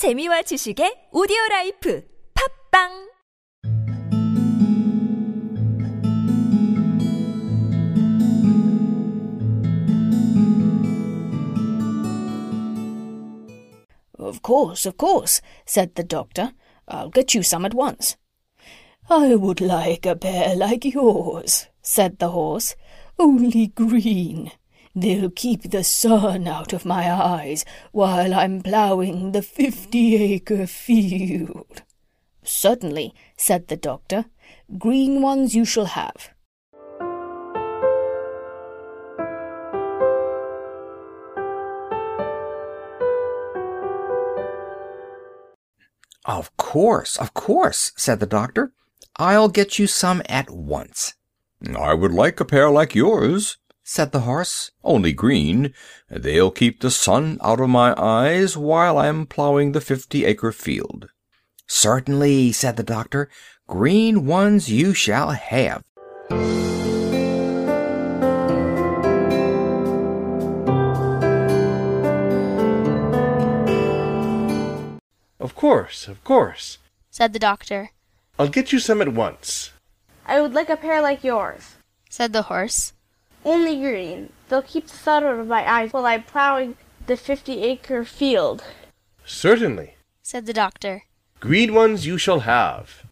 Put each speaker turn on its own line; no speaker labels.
재미와 지식의 오디오 라이프 팝빵
Of course, of course, said the doctor. I'll get you some at once. I would like a pair like yours, said the horse, only green. They'll keep the sun out of my eyes while I'm ploughing the fifty acre field. Certainly, said the doctor. Green ones you shall have.
Of course, of course, said the doctor. I'll get you some at once.
I would like a pair like yours, said the horse, only green. They'll keep the sun out of my eyes while I'm plowing the fifty acre field.
Certainly, said the doctor. Green ones you shall have.
Of course, of course,
said the doctor.
I'll get you some at once.
I would like a pair like yours,
said the horse.
Only green. They'll keep the sun out of my eyes while I'm plowing the fifty acre field.
Certainly,
said the doctor.
Green ones you shall have.